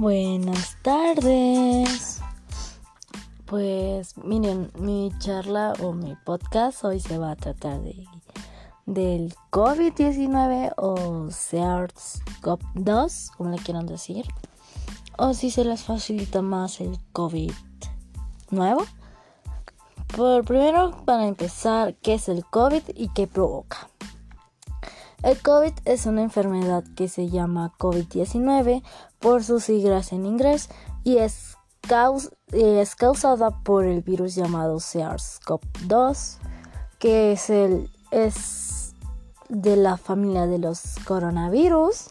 Buenas tardes. Pues miren, mi charla o mi podcast hoy se va a tratar de del COVID-19 o SARS-CoV-2, como le quieran decir. O si se les facilita más el COVID nuevo. Por primero, para empezar, ¿qué es el COVID y qué provoca? El COVID es una enfermedad que se llama COVID-19 por sus siglas en inglés y es, causada por el virus llamado SARS-CoV-2, que es, el, es de la familia de los coronavirus.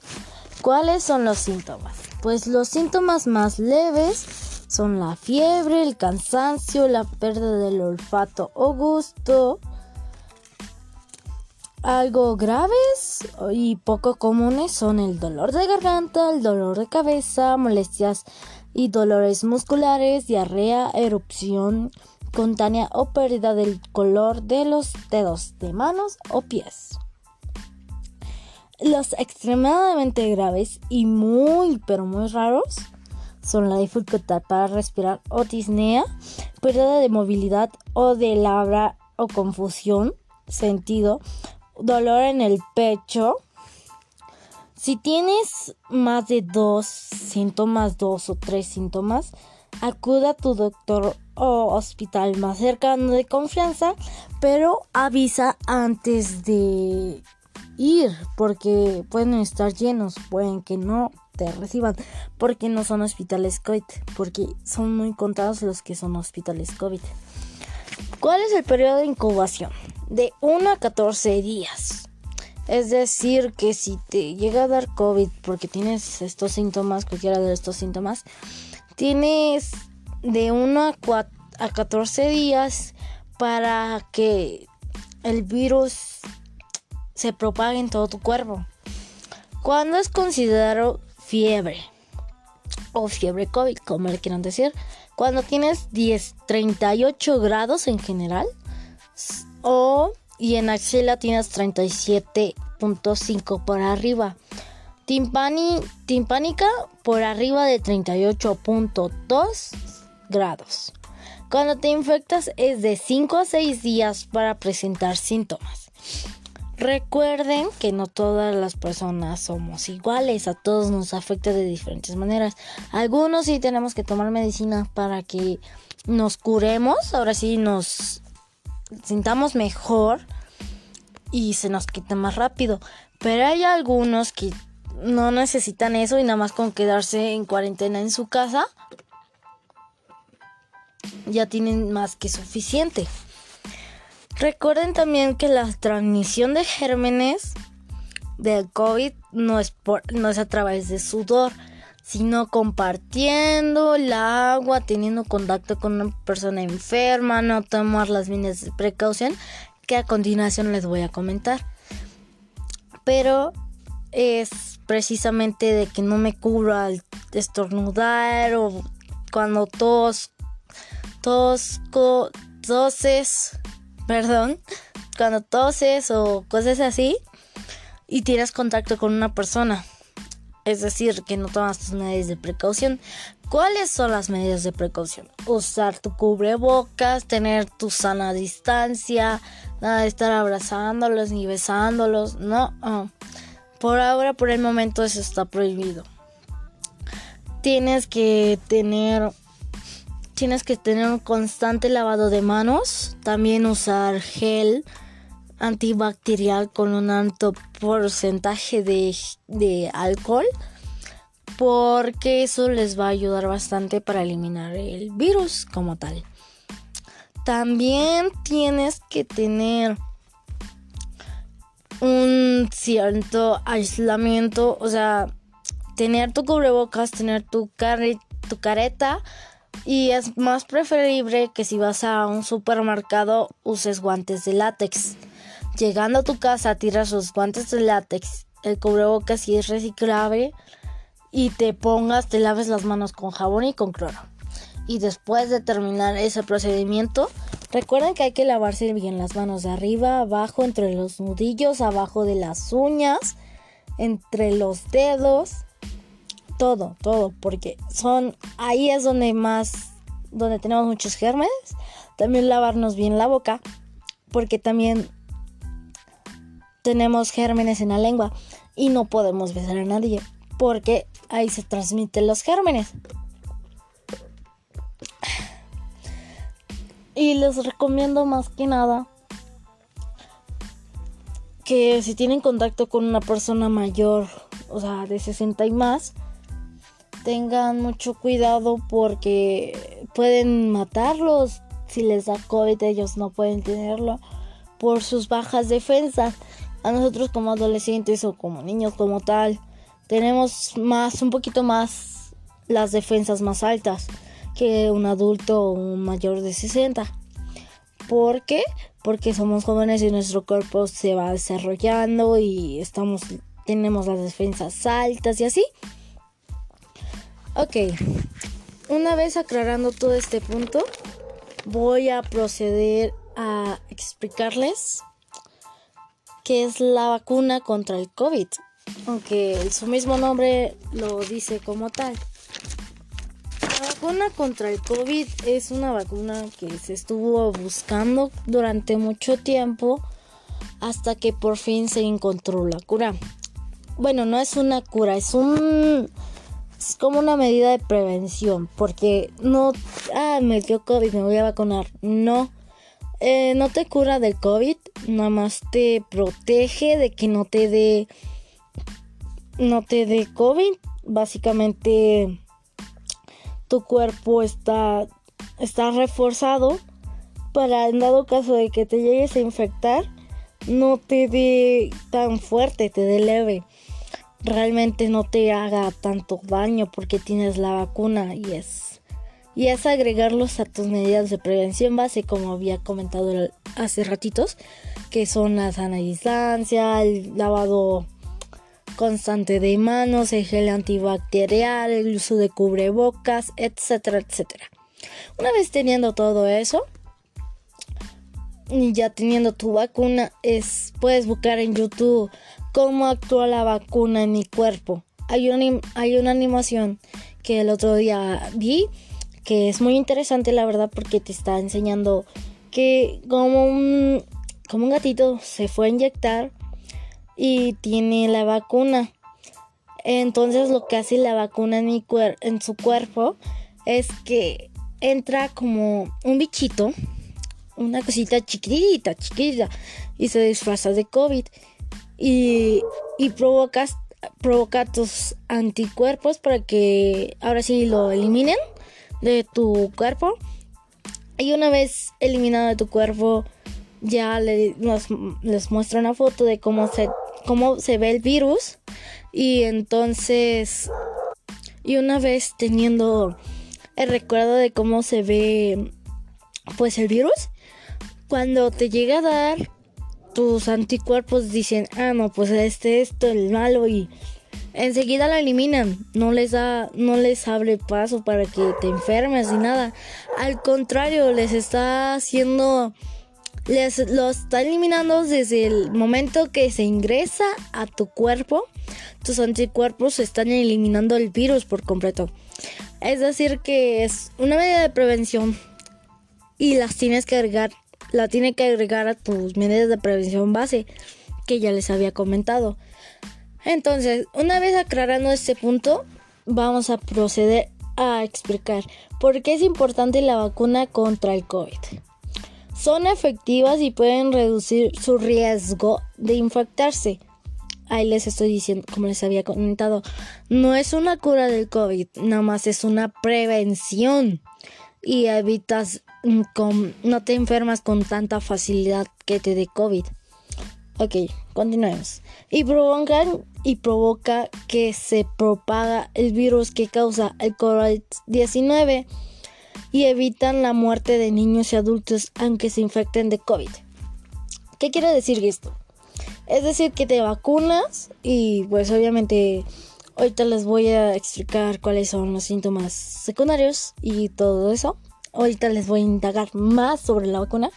¿Cuáles son los síntomas? Pues los síntomas más leves son la fiebre, el cansancio, la pérdida del olfato o gusto, algo graves y poco comunes son el dolor de garganta, el dolor de cabeza, molestias y dolores musculares, diarrea, erupción contánea o pérdida del color de los dedos de manos o pies. Los extremadamente graves y muy pero muy raros son la dificultad para respirar o disnea, pérdida de movilidad o de labra o confusión, sentido, dolor en el pecho. Si tienes más de dos síntomas, dos o tres síntomas, acude a tu doctor o hospital más cercano de confianza, pero avisa antes de ir, porque pueden estar llenos, pueden que no te reciban, porque no son hospitales COVID, porque son muy contados los que son hospitales COVID. ¿Cuál es el periodo de incubación? De 1 a 14 días. Es decir, que si te llega a dar COVID porque tienes estos síntomas, cualquiera de estos síntomas, tienes de 1 a, a 14 días para que el virus se propague en todo tu cuerpo. ¿Cuándo es considerado fiebre? O fiebre COVID, como le quieran decir cuando tienes 10, 38 grados en general o y en axila tienes 37.5 por arriba. timpánica por arriba de 38.2 grados. Cuando te infectas es de 5 a 6 días para presentar síntomas. Recuerden que no todas las personas somos iguales, a todos nos afecta de diferentes maneras. Algunos sí tenemos que tomar medicina para que nos curemos, ahora sí nos sintamos mejor y se nos quita más rápido. Pero hay algunos que no necesitan eso y nada más con quedarse en cuarentena en su casa ya tienen más que suficiente. Recuerden también que la transmisión de gérmenes del COVID no es, por, no es a través de sudor, sino compartiendo el agua, teniendo contacto con una persona enferma, no tomar las medidas de precaución que a continuación les voy a comentar. Pero es precisamente de que no me cubra al estornudar o cuando tos, tosco, toses perdón, cuando toses o cosas así y tienes contacto con una persona. Es decir, que no tomas tus medidas de precaución. ¿Cuáles son las medidas de precaución? Usar tu cubrebocas, tener tu sana distancia, nada de estar abrazándolos ni besándolos, no. Por ahora, por el momento, eso está prohibido. Tienes que tener tienes que tener un constante lavado de manos, también usar gel antibacterial con un alto porcentaje de, alcohol, porque eso les va a ayudar bastante para eliminar el virus como tal. También tienes que tener un cierto aislamiento, o sea, tener tu cubrebocas, tener tu, tu careta y es más preferible que si vas a un supermercado uses guantes de látex. Llegando a tu casa tiras los guantes de látex, el cubrebocas si es reciclable y te pongas, te laves las manos con jabón y con cloro. Y después de terminar ese procedimiento, recuerden que hay que lavarse bien las manos de arriba, abajo, entre los nudillos, abajo de las uñas, entre los dedos todo, todo, porque son ahí es donde más donde tenemos muchos gérmenes. También lavarnos bien la boca, porque también tenemos gérmenes en la lengua y no podemos besar a nadie, porque ahí se transmiten los gérmenes. Y les recomiendo más que nada que si tienen contacto con una persona mayor, o sea, de 60 y más, tengan mucho cuidado porque pueden matarlos. Si les da COVID, ellos no pueden tenerlo por sus bajas defensas. A nosotros como adolescentes o como niños como tal, tenemos más, un poquito más las defensas más altas que un adulto o un mayor de 60. ¿Por qué? Porque somos jóvenes y nuestro cuerpo se va desarrollando y estamos tenemos las defensas altas y así. Ok, una vez aclarando todo este punto, voy a proceder a explicarles qué es la vacuna contra el COVID, aunque su mismo nombre lo dice como tal. La vacuna contra el COVID es una vacuna que se estuvo buscando durante mucho tiempo hasta que por fin se encontró la cura. Bueno, no es una cura, es un es como una medida de prevención, porque no, ah, me dio COVID, me voy a vacunar. No, eh, no te cura del COVID, nada más te protege de que no te dé, no te COVID. Básicamente, tu cuerpo está, está reforzado para en dado caso de que te llegues a infectar, no te dé tan fuerte, te dé leve realmente no te haga tanto daño porque tienes la vacuna y es y es agregarlos a tus medidas de prevención base como había comentado hace ratitos que son la sana distancia, el lavado constante de manos, el gel antibacterial, el uso de cubrebocas, etcétera, etcétera. Una vez teniendo todo eso, y ya teniendo tu vacuna, es puedes buscar en YouTube cómo actúa la vacuna en mi cuerpo. Hay una, hay una animación que el otro día vi que es muy interesante la verdad porque te está enseñando que como un, como un gatito se fue a inyectar y tiene la vacuna. Entonces lo que hace la vacuna en, mi en su cuerpo es que entra como un bichito, una cosita chiquitita, chiquitita, y se disfraza de COVID y, y provocas, provoca tus anticuerpos para que ahora sí lo eliminen de tu cuerpo. Y una vez eliminado de tu cuerpo, ya les muestra una foto de cómo se, cómo se ve el virus. Y entonces, y una vez teniendo el recuerdo de cómo se ve pues el virus, cuando te llega a dar tus anticuerpos dicen, ah, no, pues este, esto, el malo y enseguida la eliminan. No les da, no les abre paso para que te enfermes ni nada. Al contrario, les está haciendo, les lo está eliminando desde el momento que se ingresa a tu cuerpo. Tus anticuerpos están eliminando el virus por completo. Es decir, que es una medida de prevención y las tienes que agregar la tiene que agregar a tus medidas de prevención base que ya les había comentado. Entonces, una vez aclarando este punto, vamos a proceder a explicar por qué es importante la vacuna contra el COVID. Son efectivas y pueden reducir su riesgo de infectarse. Ahí les estoy diciendo, como les había comentado, no es una cura del COVID, nada más es una prevención y evitas no te enfermas con tanta facilidad que te dé COVID. Ok, continuemos. Y provocan y provoca que se propaga el virus que causa el COVID-19 y evitan la muerte de niños y adultos aunque se infecten de COVID. ¿Qué quiere decir esto? Es decir, que te vacunas y pues obviamente Ahorita les voy a explicar cuáles son los síntomas secundarios y todo eso. Ahorita les voy a indagar más sobre la vacuna.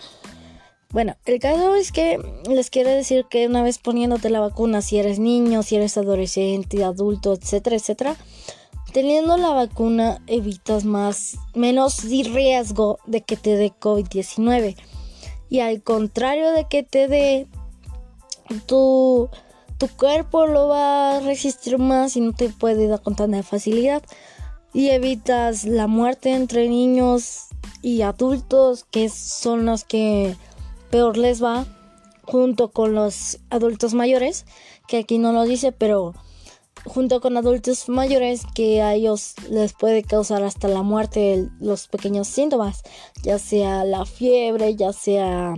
Bueno, el caso es que les quiero decir que una vez poniéndote la vacuna, si eres niño, si eres adolescente, adulto, etcétera, etcétera, Teniendo la vacuna evitas más menos riesgo de que te dé COVID-19. Y al contrario de que te dé tu, tu cuerpo lo va a resistir más y no te puede dar con tanta facilidad. Y evitas la muerte entre niños y adultos, que son los que peor les va, junto con los adultos mayores, que aquí no lo dice, pero junto con adultos mayores que a ellos les puede causar hasta la muerte los pequeños síntomas, ya sea la fiebre, ya sea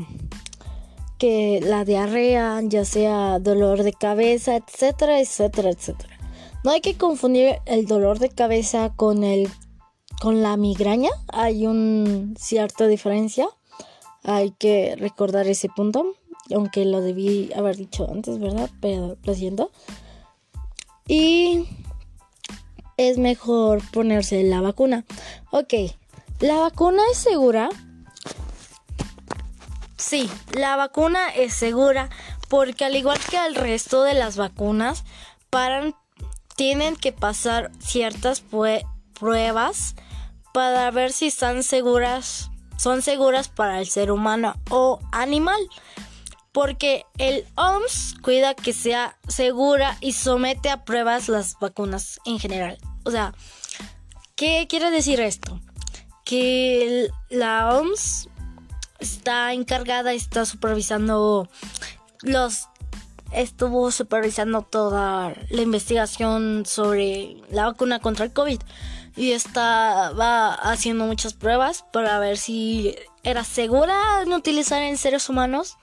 que la diarrea, ya sea dolor de cabeza, etcétera, etcétera, etcétera. No hay que confundir el dolor de cabeza con el con la migraña, hay una cierta diferencia. Hay que recordar ese punto, aunque lo debí haber dicho antes, ¿verdad? Pero lo siento. Y es mejor ponerse la vacuna. Ok, ¿la vacuna es segura? Sí, la vacuna es segura porque al igual que el resto de las vacunas, tienen que pasar ciertas pruebas para ver si están seguras, son seguras para el ser humano o animal porque el OMS cuida que sea segura y somete a pruebas las vacunas en general. O sea, ¿qué quiere decir esto? Que la OMS está encargada, está supervisando los estuvo supervisando toda la investigación sobre la vacuna contra el COVID y está va haciendo muchas pruebas para ver si era segura en utilizar en seres humanos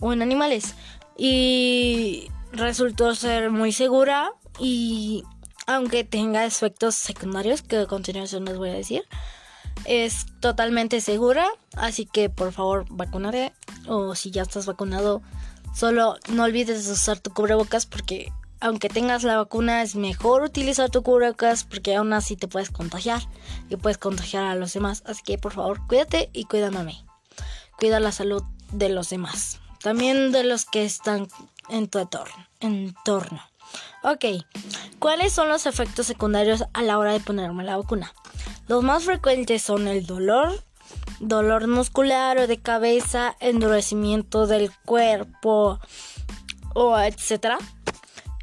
o en animales. Y resultó ser muy segura y aunque tenga efectos secundarios que a continuación les voy a decir, es totalmente segura, así que por favor vacúnate o si ya estás vacunado, solo no olvides usar tu cubrebocas porque aunque tengas la vacuna es mejor utilizar tu cubrebocas porque aún así te puedes contagiar y puedes contagiar a los demás, así que por favor cuídate y cuídame. Cuida la salud de los demás también de los que están en tu entorno. Ok, ¿cuáles son los efectos secundarios a la hora de ponerme la vacuna? Los más frecuentes son el dolor, dolor muscular o de cabeza, endurecimiento del cuerpo o etcétera.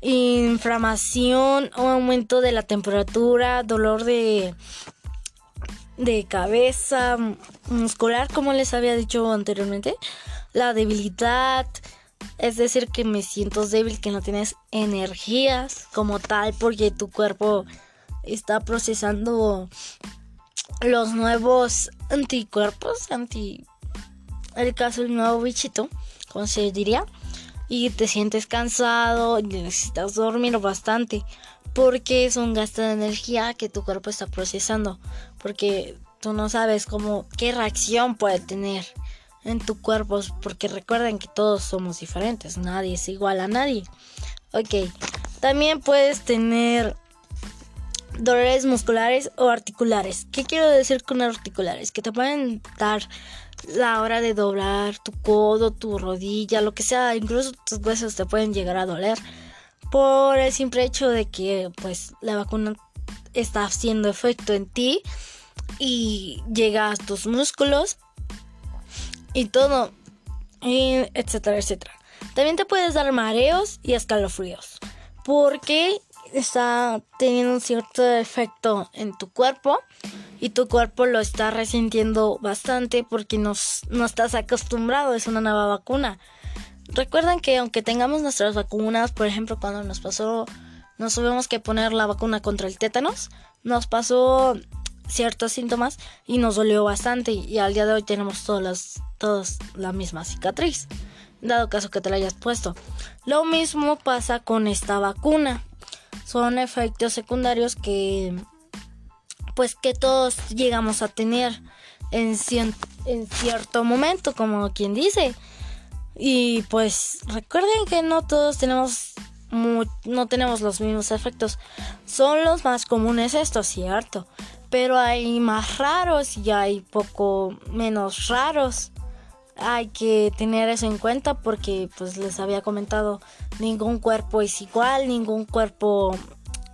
Inflamación o aumento de la temperatura, dolor de de cabeza muscular, como les había dicho anteriormente, la debilidad, es decir, que me siento débil, que no tienes energías como tal, porque tu cuerpo está procesando los nuevos anticuerpos, anti, el caso del nuevo bichito, como se diría, y te sientes cansado y necesitas dormir bastante, porque es un gasto de energía que tu cuerpo está procesando, porque tú no sabes cómo, qué reacción puede tener en tu cuerpo, porque recuerden que todos somos diferentes, nadie es igual a nadie. Ok, también puedes tener dolores musculares o articulares. ¿Qué quiero decir con articulares? Que te pueden dar la hora de doblar tu codo, tu rodilla, lo que sea, incluso tus huesos te pueden llegar a doler por el simple hecho de que pues la vacuna está haciendo efecto en ti y llega a tus músculos y todo, etcétera, etcétera. También te puedes dar mareos y escalofríos, porque está teniendo un cierto efecto en tu cuerpo y tu cuerpo lo está resintiendo bastante porque no, no estás acostumbrado, es una nueva vacuna. Recuerden que aunque tengamos nuestras vacunas, por ejemplo, cuando nos pasó, nos tuvimos que poner la vacuna contra el tétanos, nos pasó ciertos síntomas y nos dolió bastante y al día de hoy tenemos todas todas la misma cicatriz, dado caso que te la hayas puesto. Lo mismo pasa con esta vacuna. Son efectos secundarios que pues que todos llegamos a tener en, en cierto momento, como quien dice. Y pues recuerden que no todos tenemos no tenemos los mismos efectos. Son los más comunes estos, cierto pero hay más raros y hay poco menos raros. Hay que tener eso en cuenta porque pues les había comentado ningún cuerpo es igual, ningún cuerpo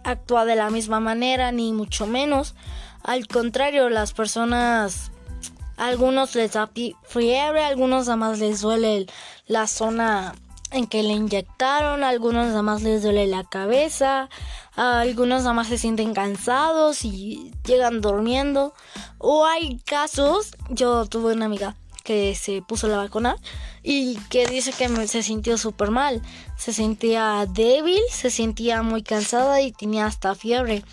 actúa de la misma manera, ni mucho menos. Al contrario, las personas, algunos les da fiebre, algunos nada más les duele la zona en que le inyectaron, algunos nada más les duele la cabeza, algunos nada más se sienten cansados y llegan durmiendo. O hay casos, yo tuve una amiga que se puso la vacuna y que dice que se sintió súper mal. Se sentía débil, se sentía muy cansada y tenía hasta fiebre.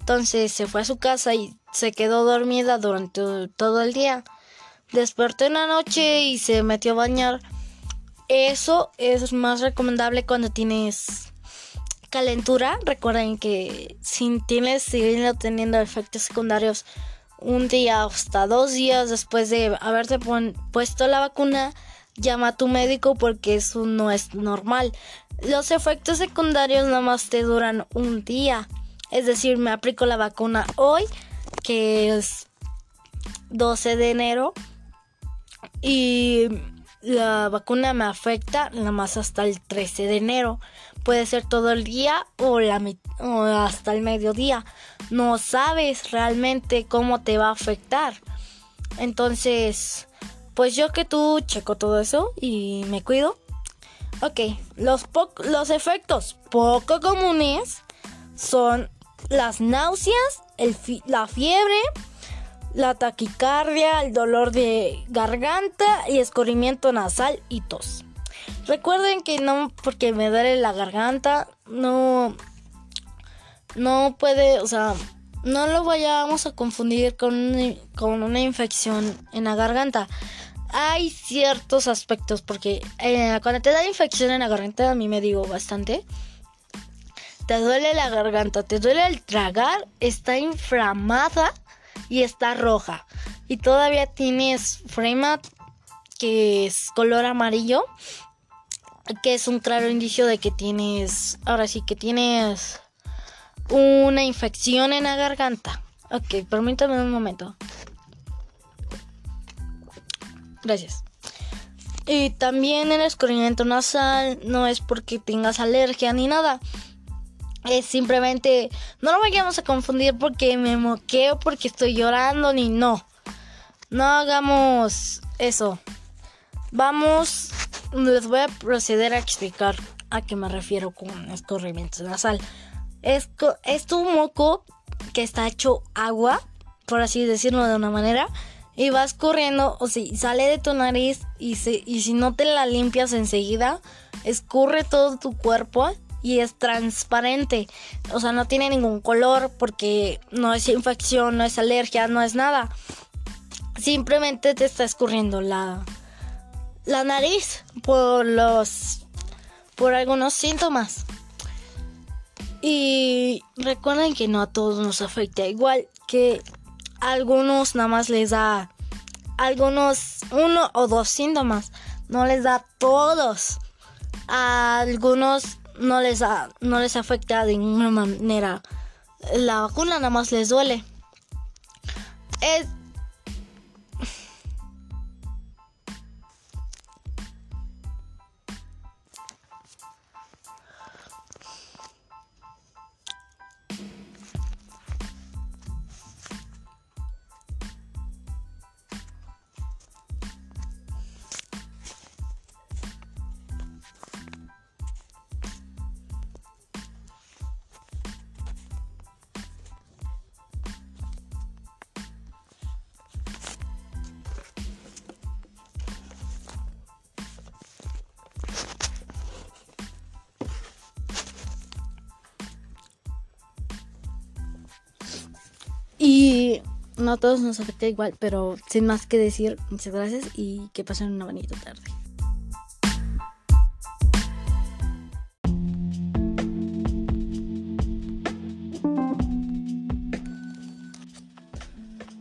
Entonces se fue a su casa y se quedó dormida durante todo el día. Despertó en la noche y se metió a bañar. Eso es más recomendable cuando tienes calentura. Recuerden que si tienes siguiendo teniendo efectos secundarios un día hasta dos días después de haberte puesto la vacuna, llama a tu médico porque eso no es normal. Los efectos secundarios nada más te duran un día. Es decir, me aplico la vacuna hoy, que es 12 de enero, y la vacuna me afecta nada más hasta el 13 de enero. Puede ser todo el día o, la, o hasta el mediodía. No sabes realmente cómo te va a afectar. Entonces, pues yo que tú checo todo eso y me cuido. Ok, los, los efectos poco comunes son las náuseas, el la fiebre, la taquicardia, el dolor de garganta y escurrimiento nasal y tos. Recuerden que no porque me duele la garganta, no no puede, o sea, no lo vayamos a confundir con, con una infección en la garganta hay ciertos aspectos, porque eh, cuando te da infección en la garganta, a mí me digo bastante. Te duele la garganta, te duele el tragar, está inflamada y está roja. Y todavía tienes frema que es color amarillo, que es un claro indicio de que tienes, ahora sí que tienes una infección en la garganta. Ok, permítame un momento. Gracias. Y también el escurrimiento nasal no es porque tengas alergia ni nada. Es simplemente, no lo vayamos a confundir porque me moqueo, porque estoy llorando, ni no. No hagamos eso. Vamos, les voy a proceder a explicar a qué me refiero con escurrimiento nasal. Es, es tu moco que está hecho agua, por así decirlo de una manera y vas corriendo, o si sale de tu nariz y, y si no te la limpias enseguida, escurre todo tu cuerpo y es transparente. O sea, no tiene ningún color porque no es infección, no es alergia, no es nada. Simplemente te está escurriendo la, la nariz por los por algunos síntomas. Y recuerden que no a todos nos afecta igual que algunos nada más les da algunos uno o dos síntomas, no les da todos. A algunos no les da, no les afecta de ninguna manera. La vacuna nada más les duele. Es no a todos nos afecta igual, pero sin más que decir, muchas gracias y que pasen una bonita tarde.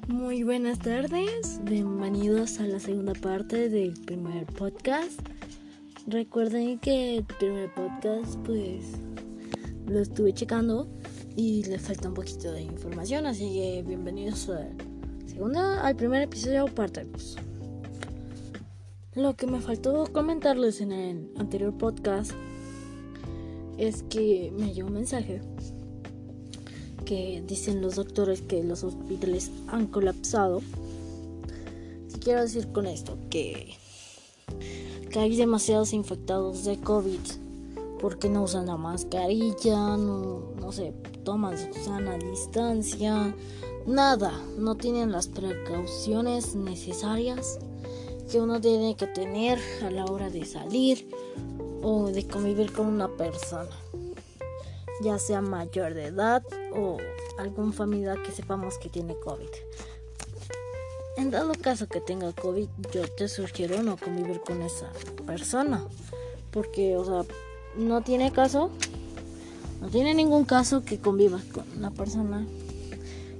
Muy buenas tardes, bienvenidos a la segunda parte del primer podcast. Recuerden que el primer podcast pues lo estuve checando y le falta un poquito de información, así que bienvenidos a segunda, al primer episodio parte 2. Lo que me faltó comentarles en el anterior podcast es que me llegó un mensaje que dicen los doctores que los hospitales han colapsado. quiero decir con esto que, que hay demasiados infectados de COVID porque no usan la mascarilla, no, no se toman su sana distancia, nada, no tienen las precauciones necesarias que uno tiene que tener a la hora de salir o de convivir con una persona, ya sea mayor de edad o algún familiar que sepamos que tiene COVID. En dado caso que tenga COVID, yo te sugiero no convivir con esa persona, porque, o sea, no tiene caso, no tiene ningún caso que convivas con una persona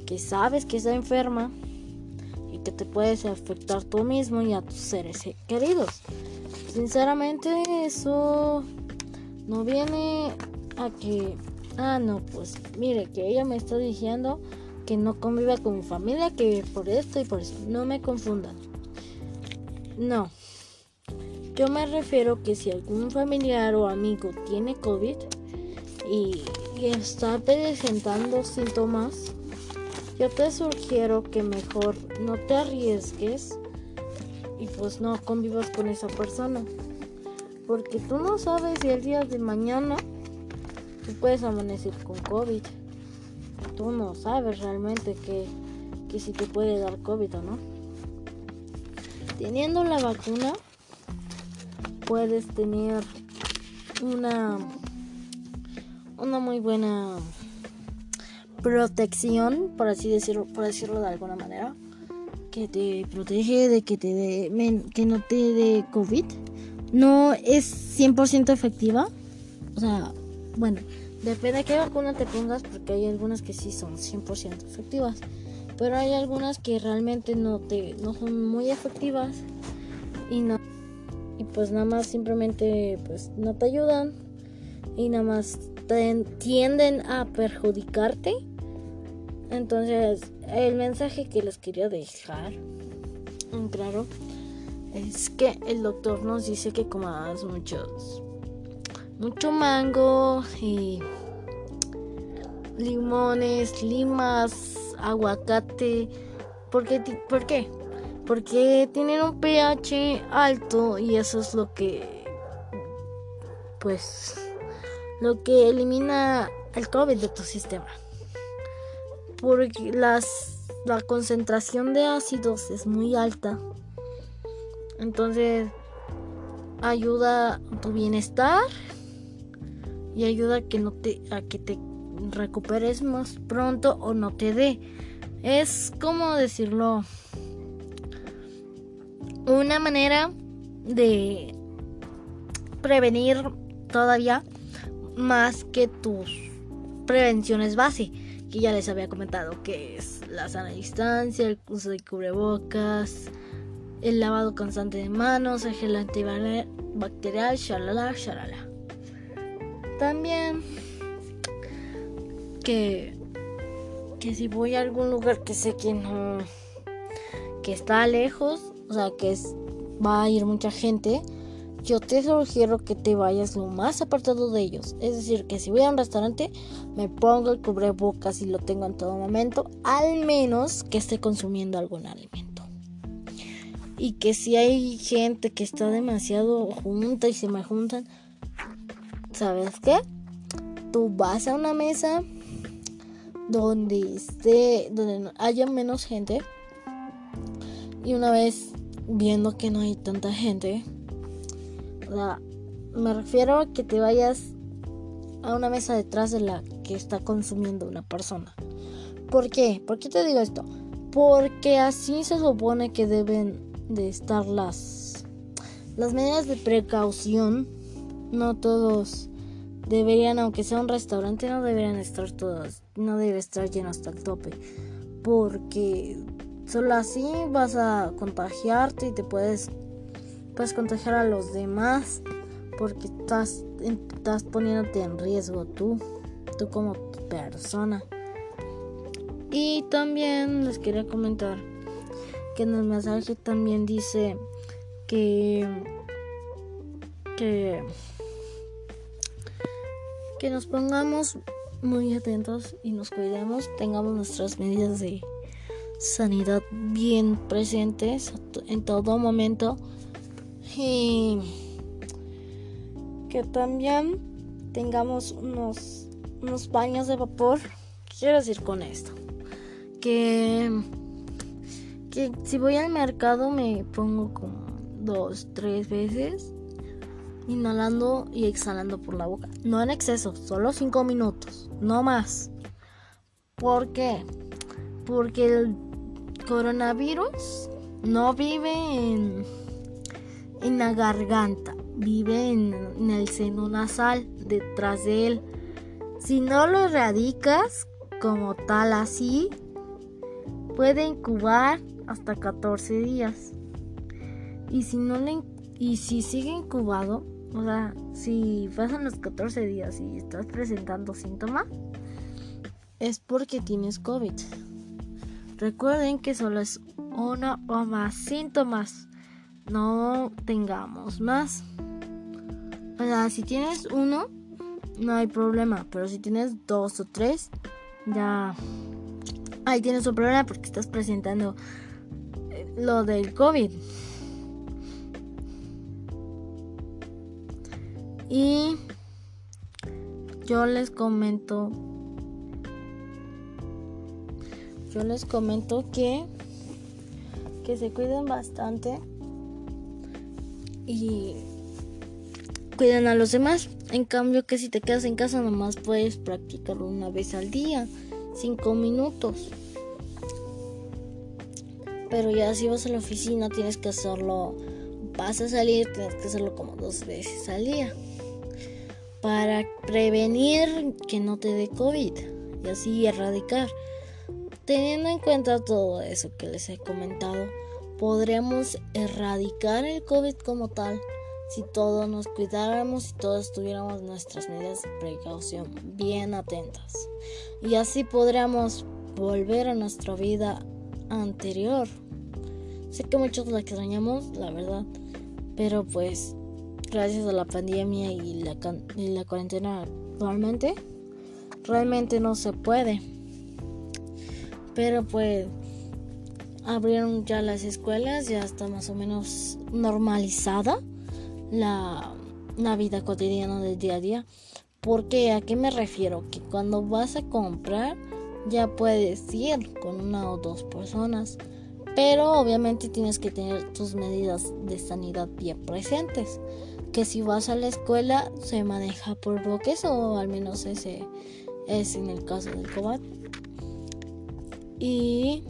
que sabes que está enferma y que te puedes afectar tú mismo y a tus seres queridos. Sinceramente eso no viene a que, ah, no, pues mire que ella me está diciendo que no conviva con mi familia, que por esto y por eso. No me confundan. No. Yo me refiero que si algún familiar o amigo tiene COVID y, está presentando síntomas, yo te sugiero que mejor no te arriesgues y pues no convivas con esa persona. Porque tú no sabes si el día de mañana tú puedes amanecer con COVID. Tú no sabes realmente que, que si te puede dar COVID o no. Teniendo la vacuna, puedes tener una una muy buena protección, por así decirlo, por decirlo de alguna manera, que te protege de que te de, que no te dé COVID. No es 100% efectiva. O sea, bueno, depende de qué vacuna te pongas porque hay algunas que sí son 100% efectivas, pero hay algunas que realmente no te no son muy efectivas y no pues nada más simplemente pues no te ayudan y nada más tienden a perjudicarte. Entonces, el mensaje que les quería dejar, claro, es que el doctor nos dice que comas muchos, mucho mango y limones, limas, aguacate. Porque, ¿Por qué? Porque tienen un pH alto y eso es lo que pues lo que elimina el COVID de tu sistema. Porque las, la concentración de ácidos es muy alta. Entonces ayuda a tu bienestar y ayuda a que no te a que te recuperes más pronto o no te dé. Es como decirlo una manera de prevenir todavía más que tus prevenciones base, que ya les había comentado, que es la sana distancia, el uso de cubrebocas, el lavado constante de manos, el gel antibacterial, shalala, shalala. También que, que si voy a algún lugar que sé que no, que está lejos, o sea que va a ir mucha gente, yo te sugiero que te vayas lo más apartado de ellos. Es decir, que si voy a un restaurante, me pongo el cubrebocas y lo tengo en todo momento, al menos que esté consumiendo algún alimento. Y que si hay gente que está demasiado junta y se me juntan, ¿sabes qué? Tú vas a una mesa donde esté, donde haya menos gente. Y una vez viendo que no hay tanta gente. O sea, me refiero a que te vayas a una mesa detrás de la que está consumiendo una persona. ¿Por qué? ¿Por qué te digo esto? Porque así se supone que deben de estar las las medidas de precaución. No todos deberían, aunque sea un restaurante, no deberían estar todos, no debe estar lleno hasta el tope. Porque Solo así vas a contagiarte y te puedes, puedes contagiar a los demás porque estás, estás poniéndote en riesgo tú, tú como persona. Y también les quería comentar que en el mensaje también dice que que que nos pongamos muy atentos y nos cuidemos, tengamos nuestras medidas de sanidad bien presentes en todo momento y que también tengamos unos, unos baños de vapor. ¿Qué quiero decir con esto? Que, que si voy al mercado me pongo como dos, tres veces inhalando y exhalando por la boca. No en exceso, solo cinco minutos, no más. ¿Por qué? Porque el coronavirus no vive en, en la garganta, vive en, el seno nasal, detrás de él. Si no lo erradicas como tal así, puede incubar hasta 14 días. Y si no le y si sigue incubado, o sea, si pasan los 14 días y estás presentando síntomas, es porque tienes COVID. Recuerden que solo es uno o más síntomas. No tengamos más. O sea, si tienes uno, no hay problema. Pero si tienes dos o tres, ya ahí tienes un problema porque estás presentando eh, lo del COVID. Y yo les comento yo les comento que que se cuiden bastante y cuiden a los demás. En cambio que si te quedas en casa nomás puedes practicarlo una vez al día, cinco minutos. Pero ya si vas a la oficina tienes que hacerlo, vas a salir, tienes que hacerlo como dos veces al día para prevenir que no te dé COVID y así erradicar. Teniendo en cuenta todo eso que les he comentado, podríamos erradicar el COVID como tal si todos nos cuidáramos y todos tuviéramos nuestras medidas de precaución bien atentas. Y así podríamos volver a nuestra vida anterior. Sé que muchos la extrañamos, la verdad, pero pues gracias a la pandemia y la, la cuarentena actualmente, realmente no se puede. Pero pues abrieron ya las escuelas, ya está más o menos normalizada la, vida cotidiana del día a día. Porque a qué me refiero? Que cuando vas a comprar ya puedes ir con una o dos personas. Pero obviamente tienes que tener tus medidas de sanidad bien presentes que si vas a la escuela se maneja por bloques o al menos ese es en el caso del COBAT. Y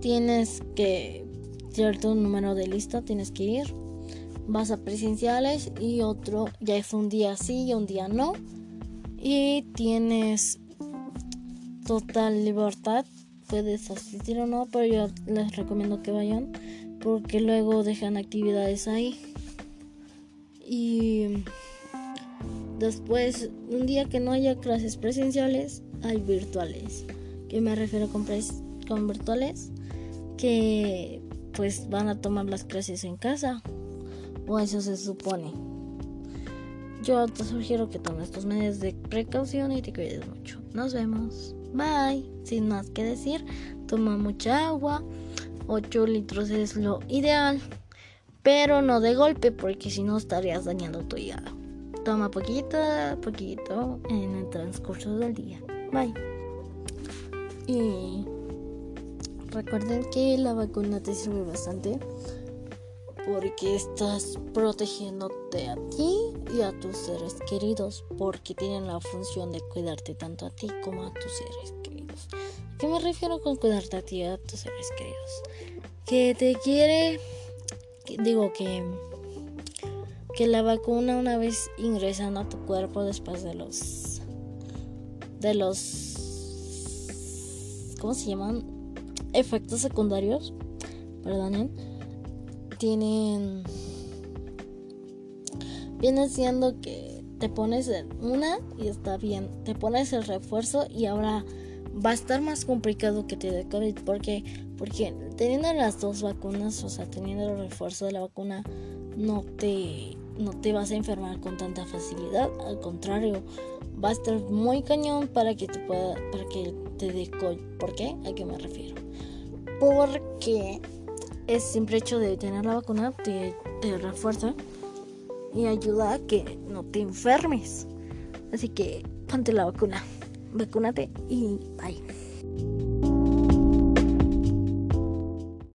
tienes que cierto número de lista tienes que ir. Vas a presenciales y otro ya es un día sí y un día no. Y tienes total libertad. Puedes asistir o no, pero yo les recomiendo que vayan porque luego dejan actividades ahí. Y después, un día que no haya clases presenciales, hay virtuales. ¿Qué me refiero con, con virtuales? Que pues van a tomar las clases en casa. O eso se supone. Yo te sugiero que tomes tus medidas de precaución y te cuides mucho. Nos vemos. Bye. Sin más que decir, toma mucha agua. 8 litros es lo ideal pero no de golpe porque si no estarías dañando tu hígado. Toma poquito, poquito en el transcurso del día. Bye. Y recuerden que la vacuna te sirve bastante porque estás protegiéndote a ti y a tus seres queridos porque tienen la función de cuidarte tanto a ti como a tus seres queridos. ¿A qué me refiero con cuidarte a ti y a tus seres queridos? Que te quiere digo que que la vacuna una vez ingresando a tu cuerpo después de los de los ¿cómo se llaman? efectos secundarios, perdonen, tienen viene siendo que te pones una y está bien, te pones el refuerzo y ahora va a estar más complicado que te dé COVID. Porque porque teniendo las dos vacunas, o sea, teniendo el refuerzo de la vacuna, no te no te vas a enfermar con tanta facilidad. Al contrario, va a estar muy cañón para que te pueda, para que te dé ¿Por qué? ¿A qué me refiero? Porque el simple hecho de tener la vacuna te, te refuerza y ayuda a que no te enfermes. Así que ponte la vacuna, vacúnate y bye.